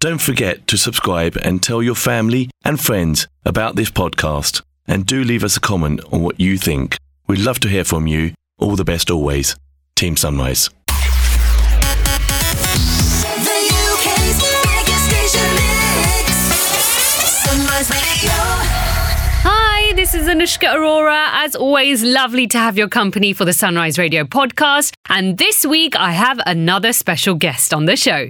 Don't forget to subscribe and tell your family and friends about this podcast. And do leave us a comment on what you think. We'd love to hear from you. All the best always. Team Sunrise. The UK's biggest station mix. Sunrise Radio. Hi, this is Anushka Arora. As always, lovely to have your company for the Sunrise Radio podcast. And this week, I have another special guest on the show.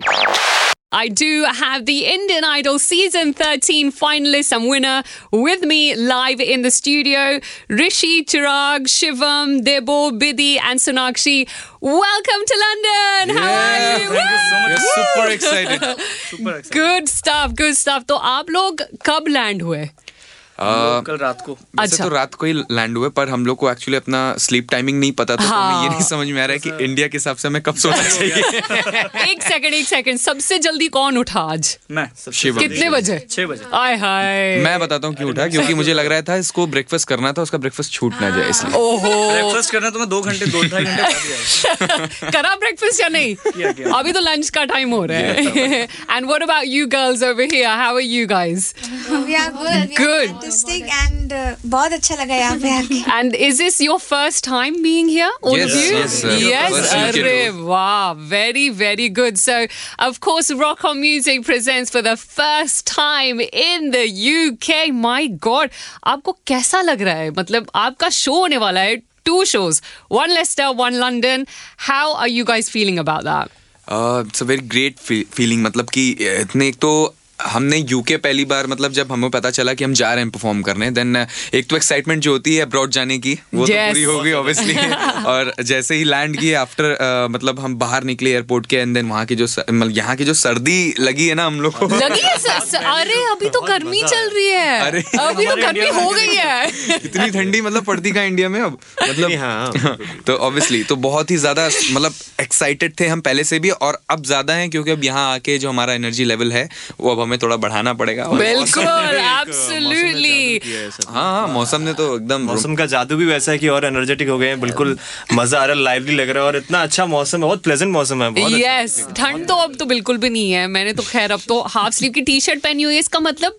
I do have the Indian Idol season 13 finalist and winner with me live in the studio. Rishi, Chirag, Shivam, Debo, Bidhi, and Sonakshi. Welcome to London. Yeah, How are you? Thank you so much. Super excited. super excited. Good stuff. Good stuff. So, you guys, when did you land? कल रात को। अच्छा। तो रात को ही land हुए पर हम लोग को एक्चुअली अपना स्लीप टाइमिंग नहीं पता था तो हमें ये हाँ। नहीं समझ में आ रहा है कि इंडिया के हिसाब से हमें कब सोना चाहिए। एक सेकंड एक सेकंड सबसे जल्दी कौन उठा आज? मैं कितने बजे? छह बजे। आय हाय। मैं बताता हूँ क्यों उठा क्योंकि मुझे लग रहा था इसको ब्रेकफास्ट करना था उसका ब्रेकफास्ट छूट ना जाए इसलिए। ओहो। ब्रेकफास्ट करना तो मैं दो घंटे दो ढाई घंटे ही। करा ब्रेकफास्ट या नहीं? अभी तो लंच का टाइम हो रहा है। And what about you girls over here how are you guys We are good. We Fantastic and uh, बहुत अच्छा लगा यहाँ पे आके And is this your first time being here, all Yes, of you? yes, sir. Yes, Arre, wow, very, very good. So, of course, Rock On Music presents for the first time in the UK. My God, आपको कैसा लग रहा है? मतलब आपका show होने वाला है. Two shows, one Leicester, one London. How are you guys feeling about that? It's a very great feeling मतलब कि इतने एक तो हमने यूके पहली बार मतलब जब हमें पता चला कि हम जा रहे हैं परफॉर्म करने देन एक तो एक्साइटमेंट जो होती है अब्रॉड जाने की वो Yes. तो पूरी हो गई ऑब्वियसली और जैसे ही लैंड किए आफ्टर मतलब हम बाहर निकले एयरपोर्ट के एंड देन वहाँ की जो मतलब यहाँ की जो सर्दी लगी है ना हम लोग को। लगी है स- स- अरे अभी तो गर्मी चल रही है। अरे। अभी तो गर्मी हो गई है। इतनी ठंडी मतलब पड़ती का इंडिया में अब? मतलब हाँ तो ऑब्वियसली तो बहुत ही ज़्यादा मतलब एक्साइटेड थे हम पहले से भी और अब ज़्यादा है क्योंकि अब यहाँ आके जो हमारा एनर्जी लेवल है वो अब हमें थोड़ा बढ़ाना पड़ेगा बिल्कुल हाँ हाँ मौसम ने तो एकदम मौसम का जादू भी वैसा है कि और एनर्जेटिक हो गए हैं बिल्कुल मज़ा आ रहा है लाइवली लग रहा है और इतना अच्छा मौसम है बहुत प्लेजेंट मौसम है अच्छा। यस ठंड तो अब तो बिल्कुल भी नहीं है मैंने तो खैर अब तो हाफ़ स्लीव की टी शर्ट पहनी हुई है इसका मतलब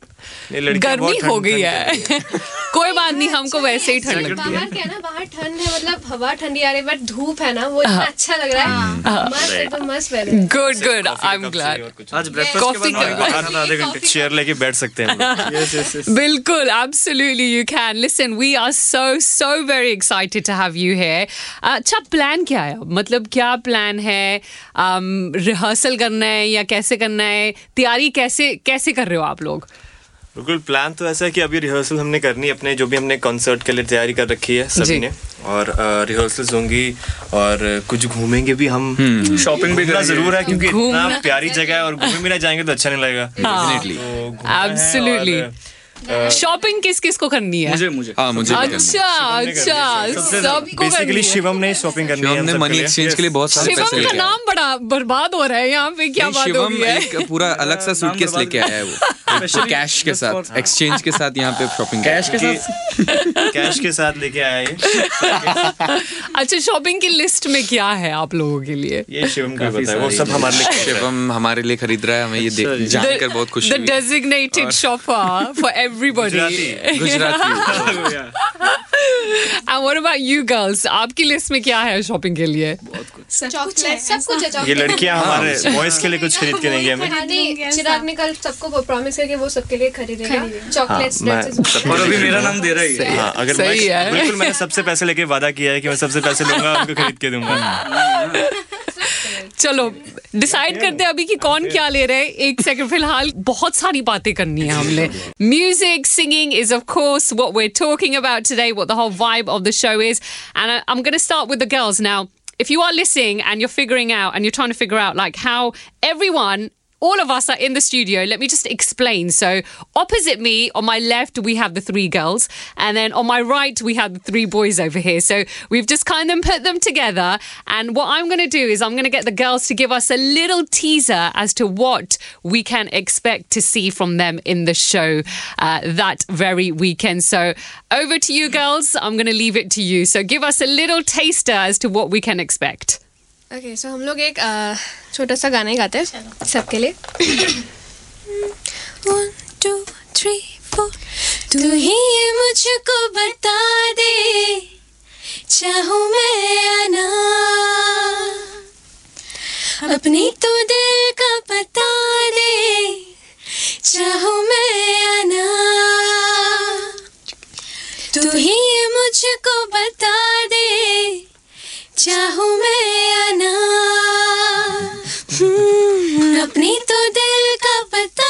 गर्मी हो गई है। कोई बात नहीं हमको वैसे ही ठंड लगती है। बाहर क्या ना बाहर ठंड है मतलब हवा ठंडी आ रही है बट धूप है ना वो इतना अच्छा लग रहा है। मस्त एकदम मस्त weather good good I am glad आज ब्रेकफास्ट के बाद आधे घंटे चेयर लेके बैठ सकते हैं। बिल्कुल absolutely you can. Listen we are so so very excited to have you here. अच्छा प्लान क्या है? मतलब क्या प्लान है? रिहर्सल करना है या कैसे करना है? तैयारी कैसे कैसे कर रहे हो आप लोग? बिल्कुल प्लान तो ऐसा है कि अभी रिहर्सल हमने करनी है अपने जो भी हमने कॉन्सर्ट के लिए तैयारी कर रखी है। सभी ने और रिहर्सल्स होंगी और कुछ घूमेंगे भी हम। शॉपिंग भी करना ज़रूर है क्योंकि इतना प्यारी जगह है और घूमे भी ना जाएँगे तो अच्छा नहीं लगेगा। डेफिनेटली है शॉपिंग किस किस को करनी है? मुझे मुझे। हाँ मुझे है। अच्छा अच्छा सबको बेसिकली शिवम ने शॉपिंग करनी है हमने मनी एक्सचेंज के लिए बहुत सारे पैसे शिवम का नाम बड़ा बर्बाद हो रहा है यहाँ पे क्या बात हो गई है? पूरा अलग सा सूटकेस लेके आया है वो। कैश के साथ एक्सचेंज के साथ यहाँ पे शॉपिंग कैश के साथ? कैश के साथ लेके आया ये। अच्छा शॉपिंग की लिस्ट में क्या है आप लोगों के लिए? ये शिवम को है वो सब हमारे लिए शिवम हमारे लिए खरीद रहा है हमें ये देख- जानकर बहुत खुशी the हुई। designated everybody. Gujarati And what about you girls? आपकी लिस्ट में क्या है शॉपिंग के लिए? चॉकलेट सब कुछ है ये लड़कियाँ हमारे बॉयज़ के लिए कुछ खरीद के देंगे हमें हाँ नहीं चिराग ने कल सबको प्रॉमिस करके वो सबके लिए खरीदेगा। चॉकलेट्स मैं और अभी मेरा नाम दे रहा है। हाँ। अगर सही मैं है। बिल्कुल मैंने सबसे पैसे लेके वादा किया है कि मैं सबसे पैसे लूँगा उनको खरीद के दूँगा। चलो डिसाइड करते हैं अभी कि कौन क्या ले रहे हैं एक सेकंड फिलहाल बहुत सारी बातें करनी है हमने music singing is of course what we are talking about today what the whole vibe of the show is and I am gonna start with the girls now if you are listening and you're figuring out and you're trying to figure out like how everyone all of us are in the studio. Let me just explain. So, opposite me, on my left, we have the three girls, and then on my right, we have the three boys over here. So, we've just kind of put them together. And what I'm going to do is, I'm going to get the girls to give us a little teaser as to what we can expect to see from them in the show uh, that very weekend. So, over to you, girls. I'm going to leave it to you. So, give us a little taster as to what we can expect. Okay so हम लोग एक छोटा सा गाना ही गाते हैं सबके लिए। वन टू थ्री फोर तू ही ये मुझको बता दे चाहूँ मैं या ना अपनी तो दिल का बता दे चाहूँ मैं या ना तू ही ये मुझको बता दे चाहूँ मैं आना हम्म, अपनी तो दिल का बता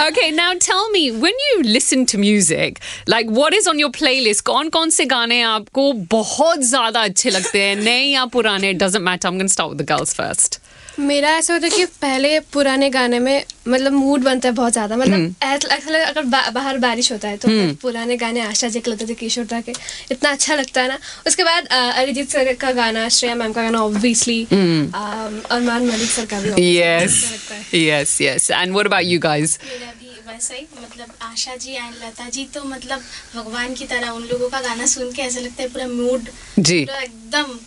okay, now tell me when you listen to music, like what is on your playlist? कौन कौन से गाने आपको बहुत ज़्यादा अच्छे लगते हैं नए या पुराने? Matter. I'm going to start with the girls first. मेरा ऐसा होता है कि पहले पुराने गाने में मतलब मूड बनता है बहुत ज़्यादा मतलब ऐसा ऐसा लगता है अगर बा, बाहर बारिश होता है तो पुराने गाने आशा जी के लगते थे किशोर दा के इतना अच्छा लगता है ना उसके बाद अरिजीत सर का गाना श्रेया मैम का गाना ऑब्वियसली अरमान मलिक सर का भी obviously Yes. अच्छा लगता है Yes, yes. And ऐसा ही मतलब आशा जी एंड लता जी तो मतलब भगवान की तरह उन लोगों का गाना सुन के ऐसा लगता है पूरा मूड जी। पूरा एकदम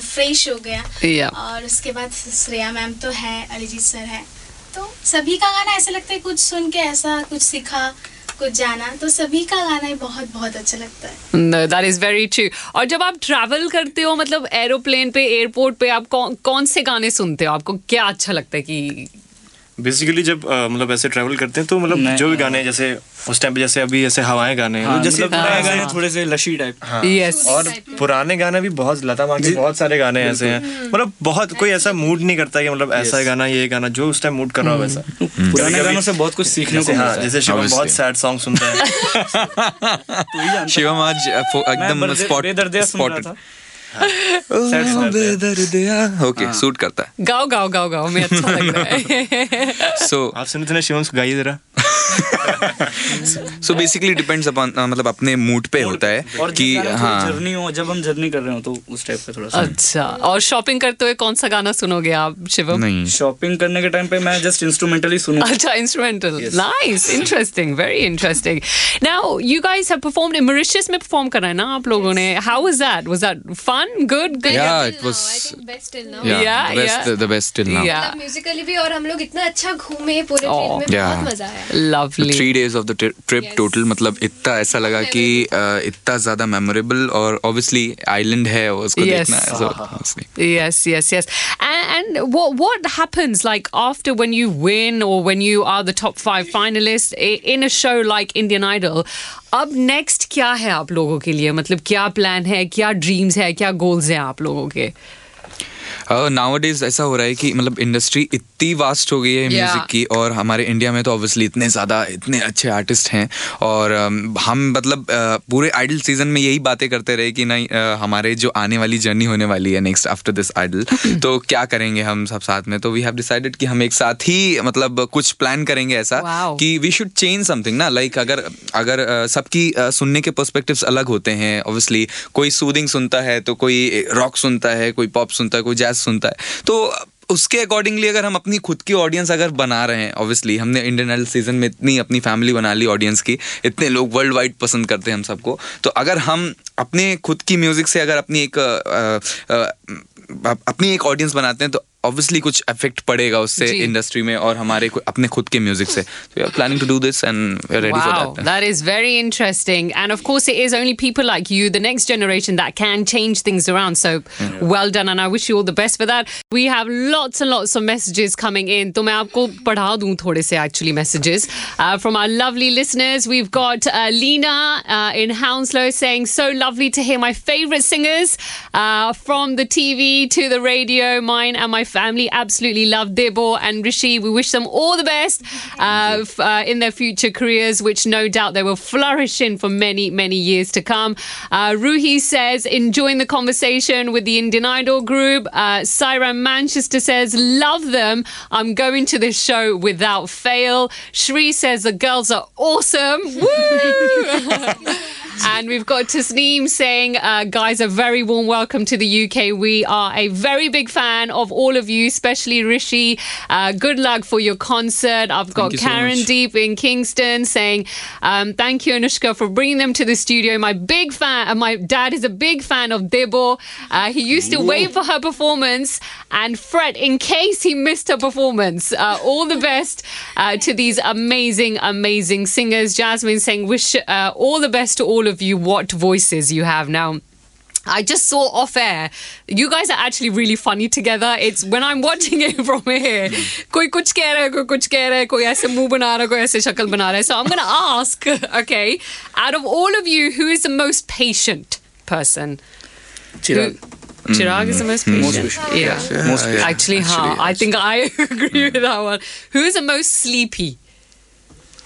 फ्रेश हो गया। या। और उसके बाद श्रेया मैम तो है अरिजीत सर है। तो सभी का गाना ऐसा लगता है कुछ सुन के ऐसा कुछ सीखा कुछ जाना तो सभी का गाना ही बहुत बहुत अच्छा लगता है. और जब आप ट्रैवल करते हो मतलब एरोप्लेन पे एयरपोर्ट पे आप कौन कौन से गाने सुनते हो? आपको क्या अच्छा लगता है कि बेसिकली जब मतलब ऐसे ट्रैवल करते हैं तो मतलब जो भी गाने जैसे उस टाइम पे जैसे अभी ऐसे हवाएँ गाने हैं हाँ, जैसे मतलब नए गाने थोड़े से लशी टाइप हाँ। Yes. और पुराने गाने भी बहुत लता माँ के बहुत सारे गाने ऐसे हैं। मतलब बहुत कोई ऐसा मूड नहीं करता कि मतलब ऐसा गाना ये गाना जो उस टाइम मूड कर रहा हो वैसा। पुराने गानों से बहुत कुछ सीखने को हाँ मिलता है। जैसे शिवम बहुत सैड सॉन्ग सुनता है। तू ही जानता शिवम आज एकदम स्पॉट सुन रहा स्पॉटेड. ओके सूट करता है। गाओ गाओ गाओ गाओ मैं अच्छा लग रहा है। सो आप सुने थे ना शिवम गाइए जरा। सो बेसिकली डिपेंड्स अपॉन मतलब अपने मूड पे होता है और कि हाँ। जर्नी हो जब हम जर्नी कर रहे हो तो उस टाइप का थोड़ा अच्छा और शॉपिंग करते हुए कौन सा गाना सुनोगे आप शिवम? नहीं। शॉपिंग करने के टाइम पे मैं जस्ट इंस्ट्रूमेंटल ही अच्छा instrumental nice interesting very interesting now you guys have performed in Mauritius में परफॉर्म करा है ना आप लोगों ने? How was that was that fun good yeah it was yeah best the best till now yeah musically भी और हम लोग इतना अच्छा घूमे पूरे ट्रिप में oh. बहुत मज़ा आया। Lovely 3 days of the trip total मतलब इतना ऐसा लगा कि इतना ज़्यादा मेमोरेबल और ऑब्वियसली आइलैंड है उसको yes. देखना yes yes yes and what happens like after when you win or when you are the top 5 finalist in a show like Indian Idol अब नेक्स्ट क्या है आप लोगों के लिए? मतलब क्या प्लान है? क्या ड्रीम्स है? क्या गोल्स हैं आप लोगों के? नाउ डेज़ ऐसा हो रहा है कि मतलब इंडस्ट्री इतनी वास्ट हो गई है Yeah. म्यूज़िक की और हमारे इंडिया में तो ऑब्वियसली इतने ज़्यादा इतने अच्छे आर्टिस्ट हैं और हम मतलब पूरे आइडल सीज़न में यही बातें करते रहे कि नहीं हमारे जो आने वाली जर्नी होने वाली है नेक्स्ट आफ्टर दिस आइडल तो क्या करेंगे हम सब साथ में तो वी हैव डिसाइडेड कि हम एक साथ ही मतलब कुछ प्लान करेंगे ऐसा Wow. कि वी शुड चेंज समथिंग ना लाइक अगर अगर सबकी सुनने के पर्सपेक्टिव्स अलग होते हैं ऑब्वियसली कोई सूदिंग सुनता है तो कोई रॉक सुनता है कोई पॉप सुनता है कोई जैज सुनता है। तो उसके अकॉर्डिंगली अगर हम अपनी खुद की ऑडियंस अगर बना रहे हैं ऑब्वियसली हमने इंडियन आइडल सीज़न में इतनी अपनी फैमिली बना ली ऑडियंस की इतने लोग वर्ल्ड वाइड पसंद करते हैं हम सबको। तो अगर हम अपने खुद की म्यूज़िक से अगर अपनी एक आ, आ, अपनी एक ऑडियंस बनाते हैं तो ऑब्वियसली कुछ इफेक्ट पड़ेगा उससे जी। इंडस्ट्री में और हमारे को- अपने खुद के म्यूजिक से we are planning to do this and we are ready Wow, for that that is very interesting. And of course, it is only people like you, the next generation, that can change things around. So well done, and I wish you all the best for that. We have lots and lots of messages coming in. तो मैं आपको पढ़ा दूं थोड़े से actually messages uh, from our lovely listeners. We've got uh, Lena uh, in Hounslow saying, "So lovely to hear my favorite singers uh, from the TV to the radio. Family absolutely love Debo and Rishi. We wish them all the best uh, f- uh, in their future careers, which no doubt they will flourish in for many, many years to come. Uh, Ruhi says, enjoying the conversation with the Indian Idol group. Uh, Manchester says, love them. I'm going to this show without fail. Shri says, the girls are awesome. Woo! And we've got Tasneem saying, uh, guys, a very warm welcome to the UK. We are a very big fan of all of you, especially Rishi. Uh, good luck for your concert. I've got you so Karen. Deep in Kingston saying, um, thank you, Anushka, for bringing them to the studio. My big fan, uh, my dad is a big fan of Debo. Uh, he used to wait for her performance and fret in case he missed her performance. Uh, all the best uh, to these amazing, amazing singers. Jasmine saying, wish uh, all the best to all of you. What voices you have now. I just saw off air. You guys are actually really funny together. It's when I'm watching it from here. कोई कुछ कह रहा है, कोई कुछ कह रहा है, कोई ऐसे मुंह बना रहा है, कोई ऐसे शक्ल बना रहा है. So I'm going to ask, okay, out of all of you, who is the most patient person? Chirag Who- Chirag is the most patient. patient. Yeah. Most patient. Actually, huh, I think I agree with that one. Who is the most sleepy?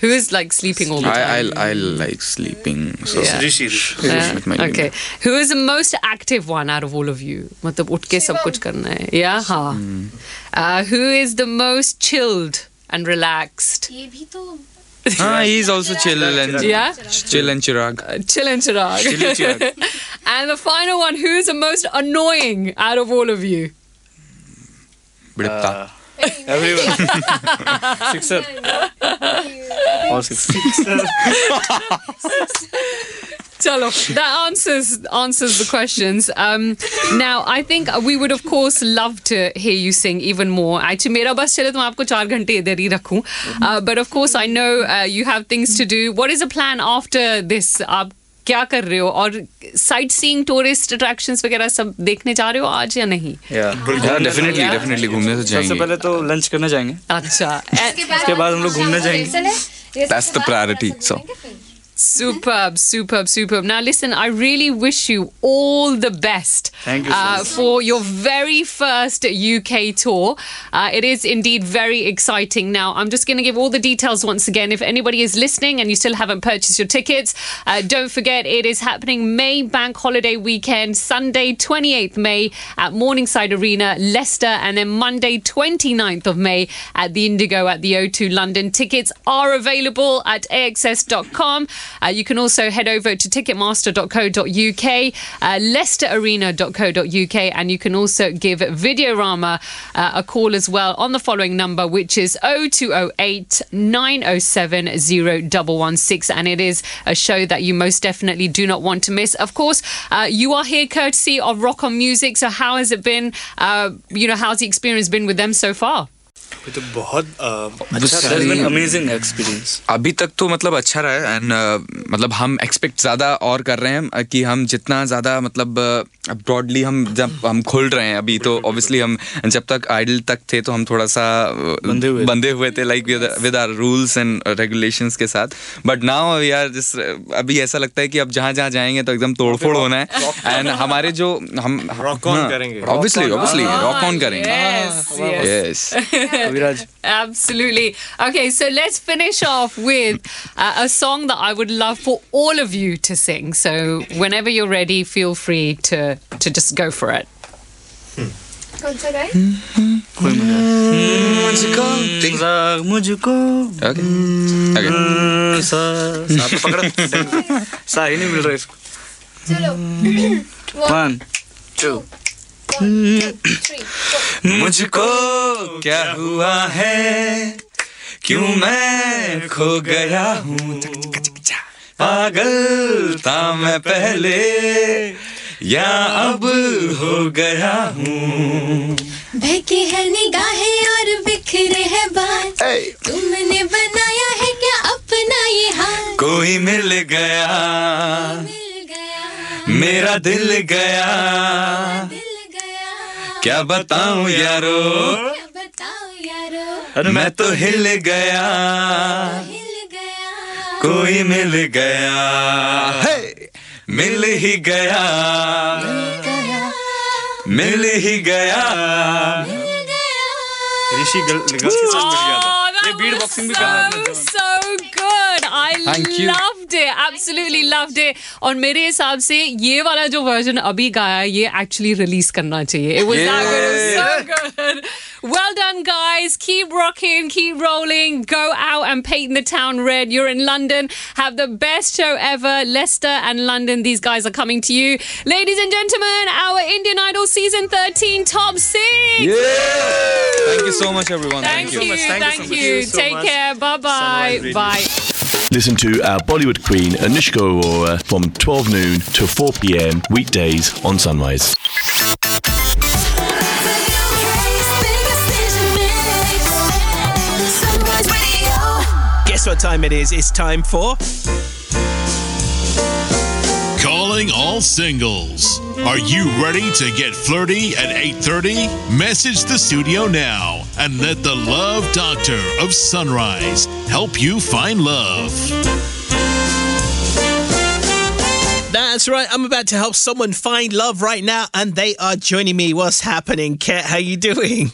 Who is like sleeping all the time? I, I I like sleeping so Yeah. Rishi Uh, with my okay. Who is the most active one out of all of you? मतलब उठ के सब कुछ करना है. Yeah, हाँ. Uh, who is the most chilled and relaxed? ये भी तो ah he's also chill and Yeah, chill and chirag uh, chill and Chirag. and the final one, who is the most annoying out of all of you? Bidipta. Everyone sixer All six. Chalo, that answers answers the questions. Um, now, I think we would of course love to hear you sing even more. Actually, मेरा बस चले तो मैं आपको चार घंटे इधर ही रखूं. Uh, but of course, I know uh, you have things to do. What is the plan after this? आप क्या कर रहे हो? और साइट सीइंग टूरिस्ट अट्रैक्शंस वगैरह सब देखने जा रहे हो आज या नहीं? डेफिनेटली डेफिनेटली घूमने तो सबसे जाएँगे। पहले तो लंच करने जाएँगे। अच्छा। उसके बाद हम लोग घूमने जाएँगे। That's the priority so. Superb, superb, superb. Now, listen, I really wish you all the best Thank you uh, for your very first UK tour. Uh, it is indeed very exciting. Now, I'm just going to give all the details once again. If anybody is listening and you still haven't purchased your tickets, uh, don't forget it is happening May Bank Holiday Weekend, Sunday, 28th May at Morningside Arena, Leicester, and then Monday, 29th of May at the Indigo at the O2 London. Tickets are available at axs.com. Uh, you can also head over to ticketmaster.co.uk, uh, leicesterarena.co.uk, and you can also give Videorama uh, a call as well on the following number, which is 0208 907 0116. And it is a show that you most definitely do not want to miss. Of course, uh, you are here courtesy of Rock on Music. So, how has it been? Uh, you know, how's the experience been with them so far? तो बहुत अ, really- amazing experience. अभी तक तो मतलब अच्छा रहा है and मतलब हम एक्सपेक्ट ज़्यादा और कर रहे हैं कि हम जितना ज़्यादा मतलब ब्रॉडली हम जब हम खुल रहे हैं अभी तो ऑब्वियसली हम जब तक आइडल तक थे तो हम थोड़ा सा बंधे हुए थे। बंधे हुए थे like with our rules and regulations के साथ बट नाउ वी आर जिस अभी ऐसा लगता है कि अब जहाँ जहाँ जाएँगे तो एकदम तोड़फोड़ होना है एंड हमारे जो हम। ऑब्वियसली ऑब्वियसली रॉक ऑन करेंगे. Yes Aviraj Absolutely. Okay, so let's finish off with uh, a song that I would love for all of you to sing. So whenever you're ready, feel free to to just go for it. कौन सा गाए कोई मजा मजाक मुझको okay okay सा सा तो पकड़ा सा ही नहीं मिल रहा इसको चलो वन टू थ्री मुझको क्या हुआ है? क्यों मैं खो गया हूँ? पागल था मैं पहले या अब हो गया हूँ? बहकी है निगाहें और बिखरे हैं बाल। तुमने बनाया है क्या अपना ये हाल? कोई मिल गया। मिल गया। मेरा दिल गया। क्या बताऊँ यारो? क्या बताओ यारो? मैं तो हिल गया। हिल गया। कोई मिल गया। हे! मिल ही गया। मिल ही गया। ऋषि के साथ मिल गया था। ये बीट बॉक्सिंग भी कर रहा है good. I Thank you. loved it. Absolutely loved it. और मेरे हिसाब से ये वाला जो वर्जन अभी गाया है, ये एक्चुअली रिलीज करना चाहिए. It was that good. It was so good. Well done, guys. Keep rocking, keep rolling. Go out and paint the town red. You're in London. Have the best show ever. Leicester and London. These guys are coming to you. Ladies and gentlemen, our Indian Idol season 13 top six. Thank you so much, everyone. Thank, you. much. Thank you Thank so much. you. Thank you so Take much. care. Bye bye. Sunrise Radio. Bye. Listen to our Bollywood queen Anushka Arora from 12 noon to 4 pm weekdays on Sunrise. The UK's biggest station mix. Sunrise Radio. Guess what time it is? It's time for. All singles. Are you ready to get flirty at 8:30? Message the studio now and let the love doctor of Sunrise help you find love. That's right. I'm about to help someone find love right now, and they are joining me. What's happening, Ket? How you doing?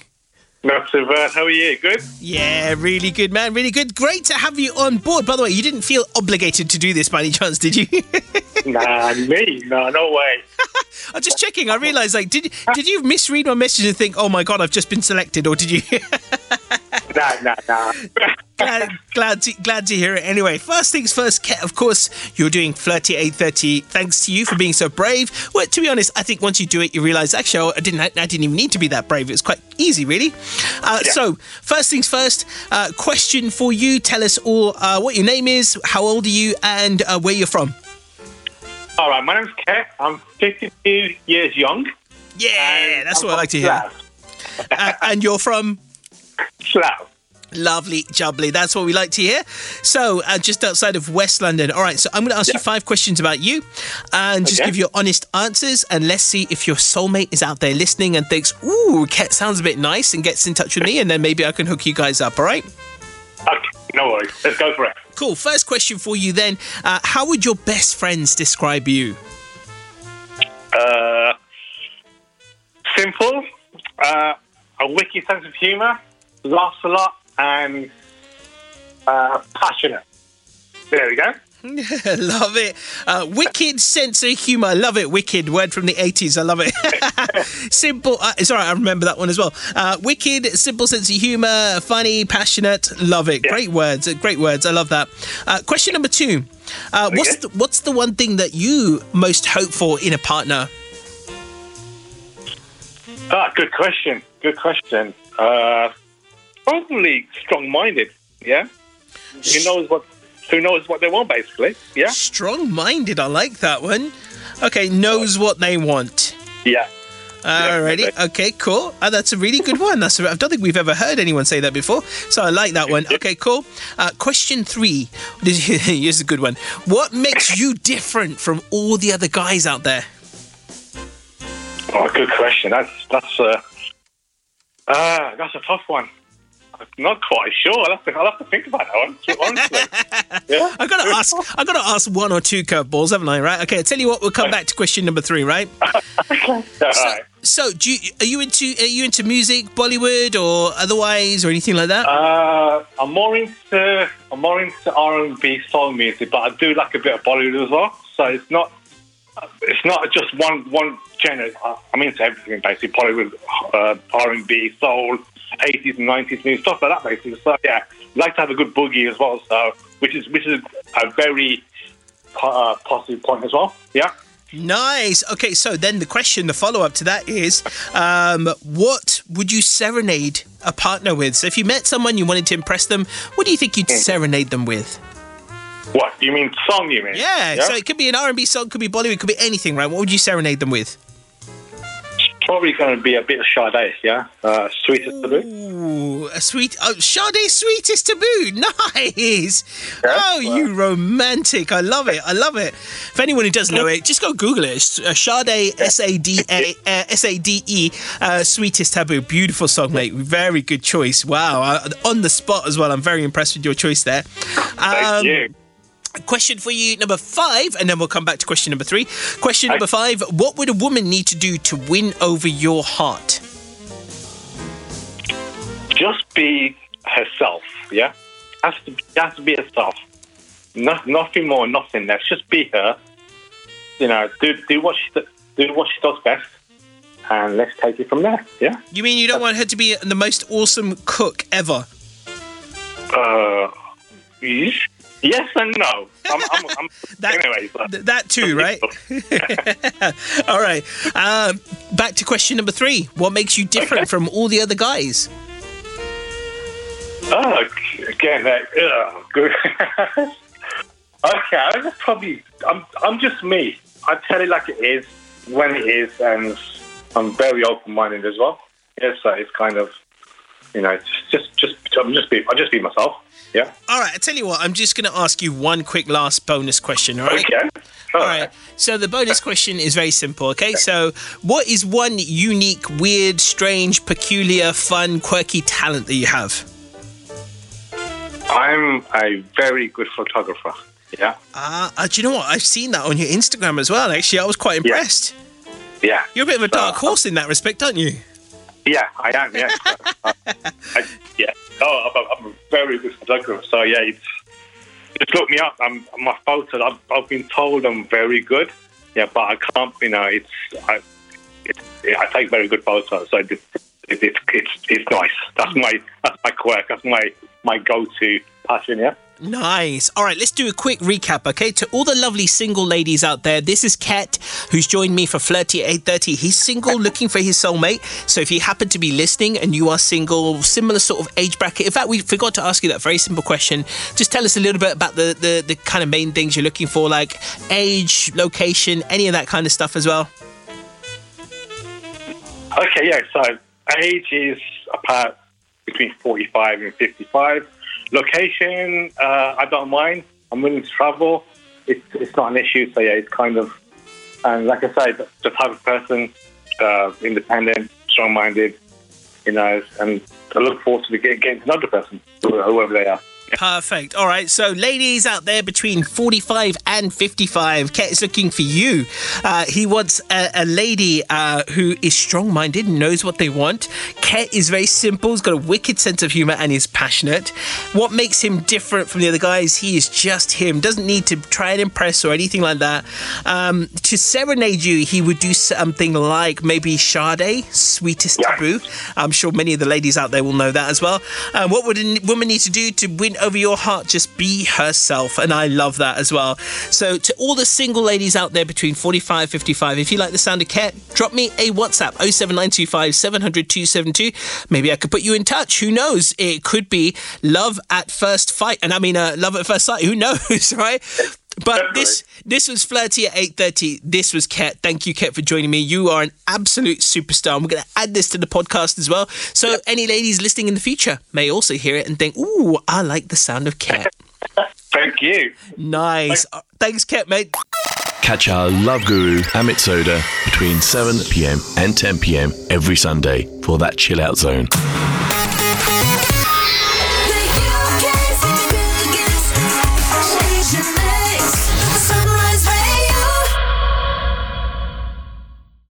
Not so bad. How are you? Good? Yeah, really good, man. Really good. Great to have you on board. By the way, you didn't feel obligated to do this by any chance, did you? Nah, me? No, no way. I'm just checking. I realised, like, did did you misread my message and think, "Oh my god, I've just been selected," or did you? Nah, nah, nah. glad, glad, to, glad to hear it. Anyway, first things first, Ket, of course, you're doing Flirty 8.30. Thanks to you for being so brave. Well, to be honest, I think once you do it, you realise, actually, I didn't, I didn't even need to be that brave. It was quite easy, really. Uh, Yeah. So, first things first, uh, question for you. Tell us all uh, what your name is, how old are you, and uh, where you're from. All right, my name's Ket. I'm 52 years young. Yeah, that's what I like to hear. uh, and you're from? Slough. Lovely, jubbly. That's what we like to hear. So, uh, just outside of West London. All right, so I'm going to ask you five questions about you and just Okay. give your honest answers. And let's see if your soulmate is out there listening and thinks, ooh, Ket sounds a bit nice and gets in touch with me. And then maybe I can hook you guys up. All right? Okay, no worries. Let's go for it. Cool. First question for you then. Uh, how would your best friends describe you? Uh, simple, uh, a wicked sense of humour, laughs a lot, and uh, passionate. There we go. love it. Uh, wicked sense of humour. Love it. Wicked word from the 80s. I love it. simple. Uh, right. I remember that one as well. Uh, wicked, simple sense of humour, funny, passionate. Love it. Great words. uh, Great words. I love that. Uh, question number two. Uh, what's the, what's the one thing that you most hope for in a partner? Ah, good question. Good question. Probably strong-minded. Yeah. Who knows what? Who knows what they want? Basically. Yeah. Strong-minded. I like that one. Okay, knows what they want. Yeah. Alrighty. Okay, cool. Uh, that's a really good one. That's a, I don't think we've ever heard anyone say that before, so I like that one. Okay, cool. Uh, question three. Here's a good one. What makes you different from all the other guys out there? Oh, good question. That's that's uh, uh, that's a tough one. I'm not quite sure. I'll have to, I'll have to think about that one. Honestly. yeah. I gotta ask. I've gotta ask one or two curveballs, haven't I? Right. Okay. I tell you what. We'll come back to question number three. Right. All right. So, do you, are you into are you into music, Bollywood, or otherwise, or anything like that? Uh, I'm more into I'm more into R and B soul music, but I do like a bit of Bollywood as well. So it's not it's not just one one genre. I- I'm into everything basically. Bollywood, uh, R and B, soul, 80s and 90s music, stuff like that basically. So yeah, like to have a good boogie as well. So which is which is a very uh, positive point as well. Yeah. Nice. Okay, so then the question, the follow up to that is, um, what would you serenade a partner with? So if you met someone you wanted to impress them, what do you think you'd serenade them with? What you mean song? You mean? Yeah. So it could be an R and B song, could be Bollywood, could be anything, right? What would you serenade them with? Probably going to be a bit of Sade, yeah. Uh, sweetest. Ooh, a sweet, oh, Sade's sweetest taboo. Nice. oh, you romantic. I love it. I love it. If anyone who doesn't know it, just go Google it. It's, uh, Sade, S A D A uh, S A D E, uh, sweetest taboo. Beautiful song, mate. Very good choice. Wow. Uh, on the spot as well. I'm very impressed with your choice there. Um, you. Question for you, number five, and then we'll come back to question number three. Question number five What would a woman need to do to win over your heart? just be herself. Yeah, has to has to be herself. No, nothing more, nothing less. Just be her. You know, do do what she do what she does best, and let's take it from there. Yeah. You mean you don't want her to be the most awesome cook ever? Uh, yes and no. I'm, I'm, I'm anyway. But Th- that too, right? all right. Um, back to question number three. What makes you different from all the other guys? Oh, again, that, good. okay, I just probably, I'm, I'm just me. I tell it like it is, when it is, and I'm very open-minded as well. Yeah, so it's kind of, you know, just, just, just, I'm just be, I just be myself. Yeah. All right. I tell you what. I'm just going to ask you one quick last bonus question. All right. Okay. All right. So the bonus question is very simple. Okay. So what is one unique, weird, strange, peculiar, fun, quirky talent that you have? I'm a very good photographer. Yeah. Ah, uh, do you know what? I've seen that on your Instagram as well. Actually, I was quite impressed. Yeah. You're a bit of a dark horse in that respect, aren't you? Yeah, I am. Yeah. I, I, yeah. Oh, I'm, I'm very good photographer. So yeah, it's just look me up. I'm my photos. I've, I've been told I'm very good. Yeah, but I can't. You know, it's I. It's, I take very good photos. So it, it, it, it's it's nice. That's my that's my quirk. That's my my go-to passion. Yeah. Nice. All right, let's do a quick recap, okay? To all the lovely single ladies out there, this is Ket, who's joined me for Flirty at 8.30. He's single, looking for his soulmate. So if you happen to be listening and you are single, similar sort of age bracket. In fact, we forgot to ask you that very simple question. Just tell us a little bit about the, the, the kind of main things you're looking for, like age, location, any of that kind of stuff as well. Okay, yeah. So age is about between 45 and 55. Location, uh, I don't mind. I'm willing to travel. It's, it's not an issue. So yeah, it's kind of, and like I said, the type of person, uh, independent, strong-minded, you know, and I look forward to getting to know the person, whoever they are. Perfect. All right. So, ladies out there between 45 and 55, Ket is looking for you. Uh, he wants a, a lady uh, who is strong minded, knows what they want. Ket is very simple, he's got a wicked sense of humor, and is passionate. What makes him different from the other guys? He is just him, doesn't need to try and impress or anything like that. Um, to serenade you, he would do something like maybe Sade, Sweetest Taboo. I'm sure many of the ladies out there will know that as well. Uh, what would a woman need to do to win over your heart? Just be herself. And I love that as well. So, to all the single ladies out there between 45 55, if you like the sound of Ket, drop me a WhatsApp 07925 700 272. Maybe I could put you in touch. Who knows? It could be love at first fight. And I mean, uh, love at first sight. Who knows, right? But this this was flirty at eight thirty. This was Ket. Thank you, Ket, for joining me. You are an absolute superstar. And we're going to add this to the podcast as well. So any ladies listening in the future may also hear it and think, "Ooh, I like the sound of Ket." Thank you. Nice. Uh, Thanks, Ket, mate. Catch our love guru Amit Sodha between 7 pm and 10 pm every Sunday for that chill out zone.